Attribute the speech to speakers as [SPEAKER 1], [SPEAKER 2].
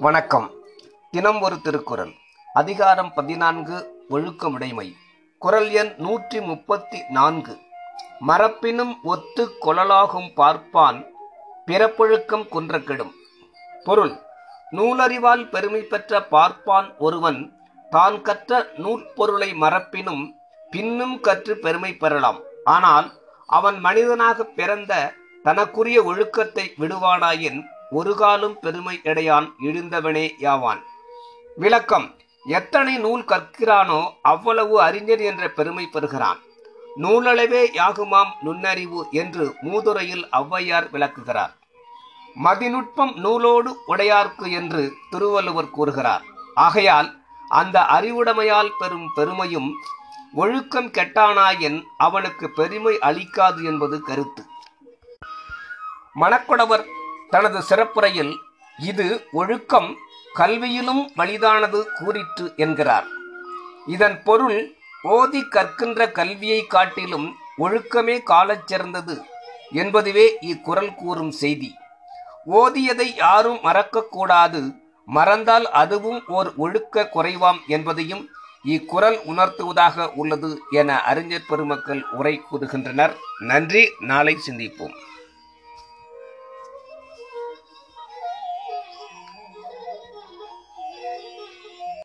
[SPEAKER 1] வணக்கம். தினம் ஒரு திருக்குறள். அதிகாரம் பதினான்கு ஒழுக்கமுடைமை. குறள் எண் நூற்றி முப்பத்தி நான்கு. மரப்பினும் ஒத்து கொழலாகும் பார்ப்பான் பிறப்பொழுக்கம் குன்ற கெடும் பொருள் நூலறிவால் பெருமை பெற்ற பார்ப்பான் ஒருவன் தான் கற்ற நூற்பொருளை மறப்பினும் பின்னும் கற்று பெருமை பெறலாம். ஆனால் அவன் மனிதனாக பிறந்த தனக்குரிய ஒழுக்கத்தை விடுவானாயின் ஒரு காலும் பெருமை எடையான் இழிந்தவனே யாவான். விளக்கம் எத்தனை நூல் கற்கிறானோ அவ்வளவு அறிஞர் என்ற பெருமை பெறுகிறான். நூலளவே யாகுமாம் நுண்ணறிவு என்று மூதுரையில் ஔவையார் விளக்குகிறார். மதிநுட்பம் நூலோடு உடையார்க்கு என்று திருவள்ளுவர் கூறுகிறார். ஆகையால் அந்த அறிவுடைமையால் பெறும் பெருமையும் ஒழுக்கம் கெட்டானாயின் அவனுக்கு பெருமை அளிக்காது என்பது கருத்து. மணக்குடவர் தனது சிறப்புரையில் இது ஒழுக்கம் கல்வியிலும் வலிதானது கூறிற்று என்கிறார். இதன் பொருள் ஓதி கற்கின்ற கல்வியை காட்டிலும் ஒழுக்கமே காலச் சிறந்தது என்பதுவே இக்குரல் கூறும் செய்தி. ஓதியதை யாரும் மறக்கக்கூடாது மறந்தால் அதுவும் ஓர் ஒழுக்க குறைவாம் என்பதையும் இக்குரல் உணர்த்துவதாக உள்ளது என அறிஞர் பெருமக்கள் உரை கூறுகின்றனர். நன்றி நாளை சிந்திப்போம்.